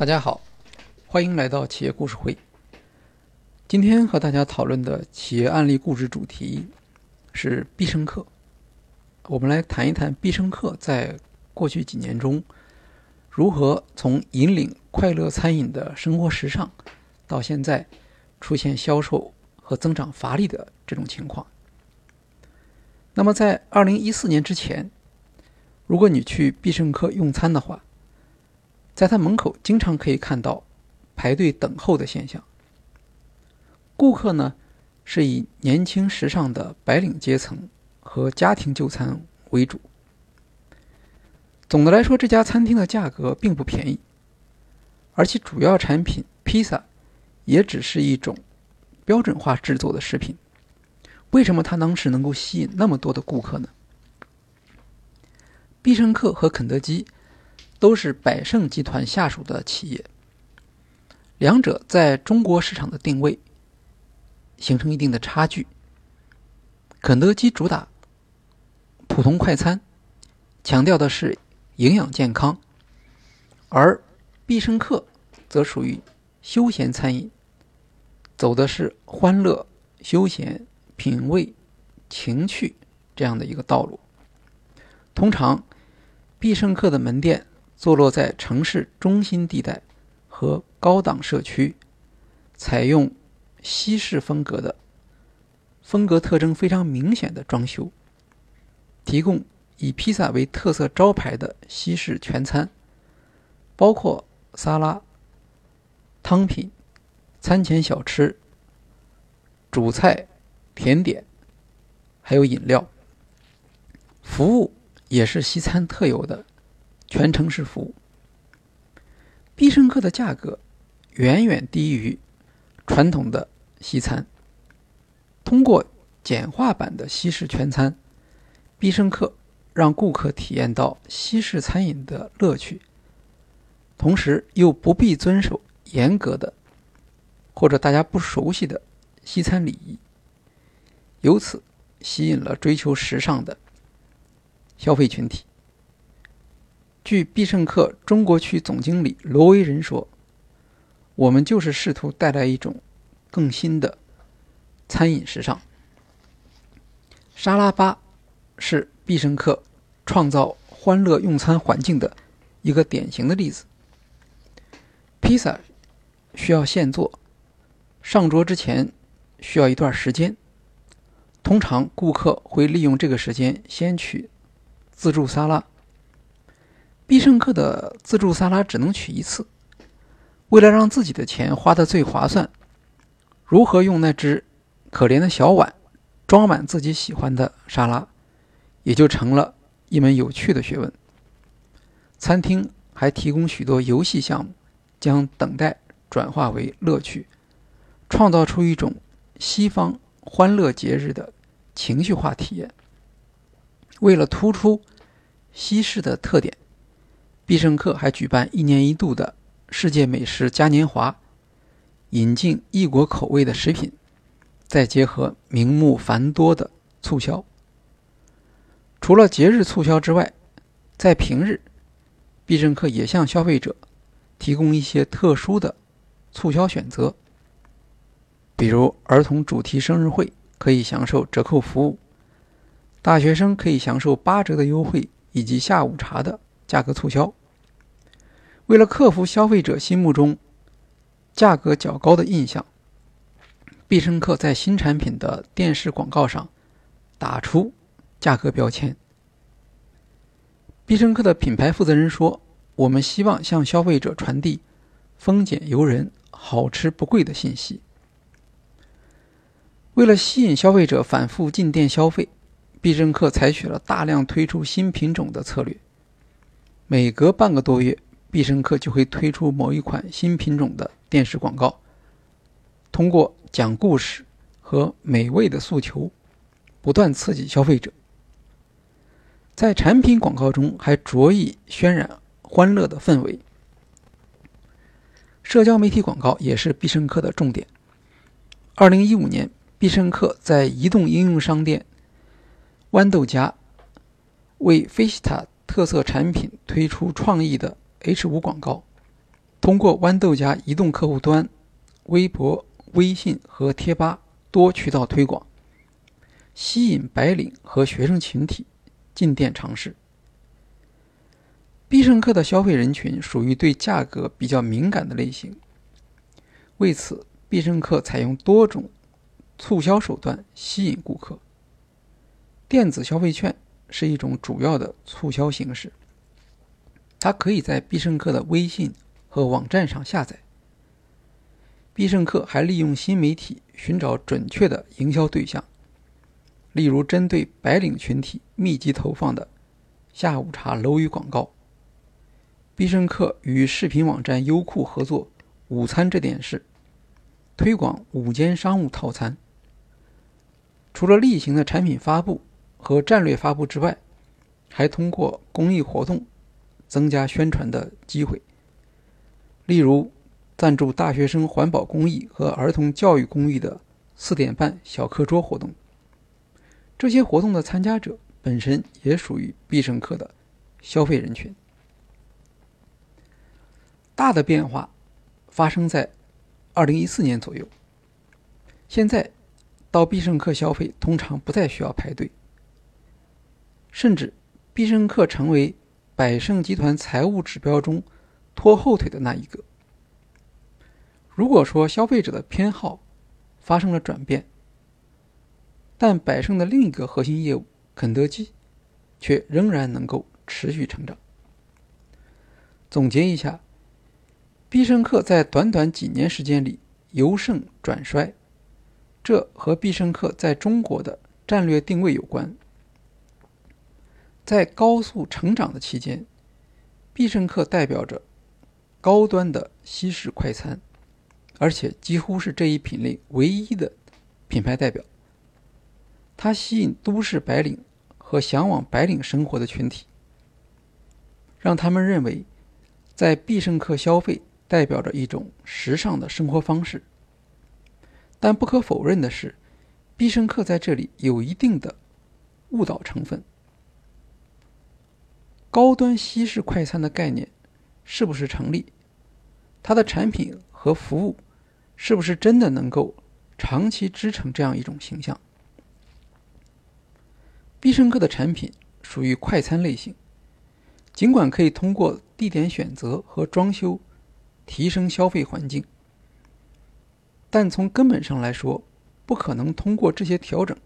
大家好，欢迎来到企业故事会。今天和大家讨论的企业案例故事主题是必胜客。我们来谈一谈必胜客在过去几年中如何从引领快乐餐饮的生活时尚，到现在出现销售和增长乏力的这种情况。那么，在二零一四年之前，如果你去必胜客用餐的话，在他门口经常可以看到排队等候的现象。顾客呢是以年轻时尚的白领阶层和家庭就餐为主。总的来说，这家餐厅的价格并不便宜，而其主要产品披萨也只是一种标准化制作的食品。为什么它当时能够吸引那么多的顾客呢？必胜客和肯德基。都是百胜集团下属的企业，两者在中国市场的定位形成一定的差距。肯德基主打普通快餐，强调的是营养健康，而必胜客则属于休闲餐饮，走的是欢乐、休闲、品味、情趣这样的一个道路。通常，必胜客的门店。坐落在城市中心地带和高档社区，采用西式风格的、风格特征非常明显的装修，提供以披萨为特色招牌的西式全餐，包括沙拉、汤品、餐前小吃、主菜、甜点，还有饮料。服务也是西餐特有的。全程式服务，必胜客的价格远远低于传统的西餐。通过简化版的西式全餐，必胜客让顾客体验到西式餐饮的乐趣，同时又不必遵守严格的或者大家不熟悉的西餐礼仪，由此吸引了追求时尚的消费群体。据必胜客中国区总经理罗维仁说：“我们就是试图带来一种更新的餐饮时尚。沙拉吧是必胜客创造欢乐用餐环境的一个典型的例子。披萨需要现做，上桌之前需要一段时间。通常顾客会利用这个时间先取自助沙拉。”必胜客的自助沙拉只能取一次，为了让自己的钱花得最划算，如何用那只可怜的小碗装满自己喜欢的沙拉，也就成了一门有趣的学问。餐厅还提供许多游戏项目，将等待转化为乐趣，创造出一种西方欢乐节日的情绪化体验。为了突出西式的特点。必胜客还举办一年一度的世界美食嘉年华，引进异国口味的食品，再结合名目繁多的促销。除了节日促销之外，在平日，必胜客也向消费者提供一些特殊的促销选择，比如儿童主题生日会可以享受折扣服务，大学生可以享受八折的优惠以及下午茶的价格促销。为了克服消费者心目中价格较高的印象，必胜客在新产品的电视广告上打出价格标签。必胜客的品牌负责人说：“我们希望向消费者传递丰俭由人、好吃不贵的信息。”为了吸引消费者反复进店消费，必胜客采取了大量推出新品种的策略，每隔半个多月。必胜客就会推出某一款新品种的电视广告，通过讲故事和美味的诉求，不断刺激消费者。在产品广告中还着意渲染欢乐的氛围。社交媒体广告也是必胜客的重点。二零一五年，必胜客在移动应用商店豌豆荚为菲西塔特色产品推出创意的。H 五广告，通过豌豆荚移动客户端、微博、微信和贴吧多渠道推广，吸引白领和学生群体进店尝试。必胜客的消费人群属于对价格比较敏感的类型，为此，必胜客采用多种促销手段吸引顾客。电子消费券是一种主要的促销形式，它可以在必胜客的微信和网站上下载。必胜客还利用新媒体寻找准确的营销对象，例如针对白领群体密集投放的下午茶楼宇广告。必胜客与视频网站优酷合作“午餐这点事”，推广午间商务套餐。除了例行的产品发布和战略发布之外，还通过公益活动增加宣传的机会。例如，赞助大学生环保公益和儿童教育公益的“四点半小课桌”活动。这些活动的参加者本身也属于必胜客的消费人群。大的变化发生在二零一四年左右。现在到必胜客消费通常不再需要排队，甚至必胜客成为百胜集团财务指标中拖后腿的那一个。如果说消费者的偏好发生了转变，但百胜的另一个核心业务肯德基却仍然能够持续成长。总结一下。必胜客在短短几年时间里由盛转衰，这和必胜客在中国的战略定位有关。在高速成长的期间，必胜客代表着高端的西式快餐，而且几乎是这一品类唯一的品牌代表。它吸引都市白领和向往白领生活的群体，让他们认为在必胜客消费。代表着一种时尚的生活方式，但不可否认的是，必胜客在这里有一定的误导成分。高端西式快餐的概念是不是成立？它的产品和服务是不是真的能够长期支撑这样一种形象？必胜客的产品属于快餐类型，尽管可以通过地点选择和装修。提升消费环境，但从根本上来说，不可能通过这些调整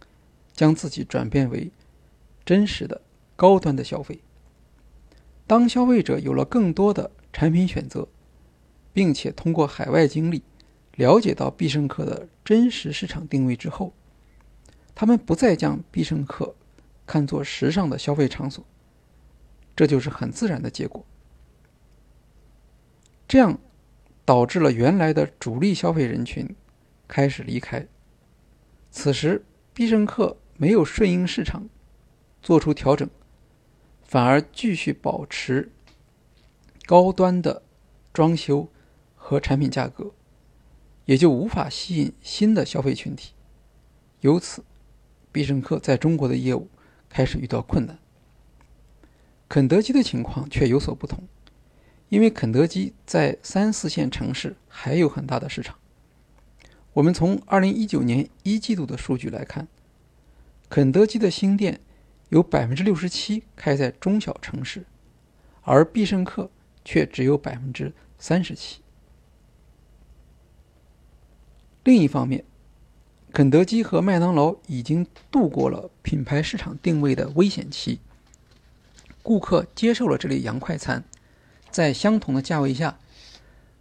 将自己转变为真实的高端的消费。当消费者有了更多的产品选择，并且通过海外经历了解到必胜客的真实市场定位之后，他们不再将必胜客看作时尚的消费场所，这就是很自然的结果。这样。导致了原来的主力消费人群开始离开。此时，必胜客没有顺应市场做出调整，反而继续保持高端的装修和产品价格，也就无法吸引新的消费群体。由此，必胜客在中国的业务开始遇到困难。肯德基的情况却有所不同。因为肯德基在三四线城市还有很大的市场。我们从二零一九年一季度的数据来看，肯德基的新店有百分之六十七开在中小城市，而必胜客却只有百分之三十七。另一方面，肯德基和麦当劳已经度过了品牌市场定位的危险期，顾客接受了这类洋快餐。在相同的价位下，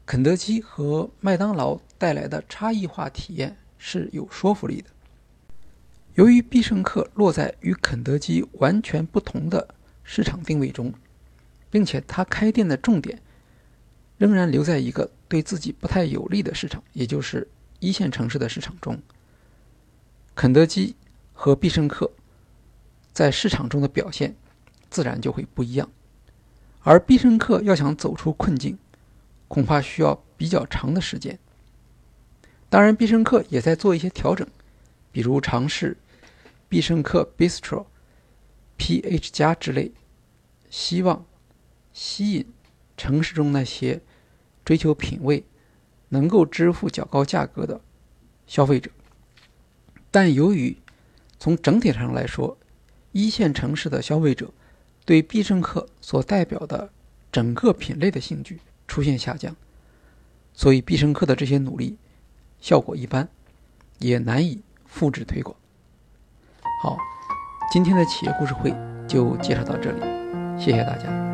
肯德基和麦当劳带来的差异化体验是有说服力的。由于必胜客落在与肯德基完全不同的市场定位中，并且它开店的重点仍然留在一个对自己不太有利的市场，也就是一线城市的市场中，肯德基和必胜客在市场中的表现自然就会不一样。而必胜客要想走出困境，恐怕需要比较长的时间。当然，必胜客也在做一些调整，比如尝试必胜客 Bistro、PH 加之类，希望吸引城市中那些追求品味、能够支付较高价格的消费者。但由于从整体上来说，一线城市的消费者对必胜客所代表的整个品类的兴趣出现下降，所以必胜客的这些努力效果一般，也难以复制推广。好，今天的企业故事会就介绍到这里，谢谢大家。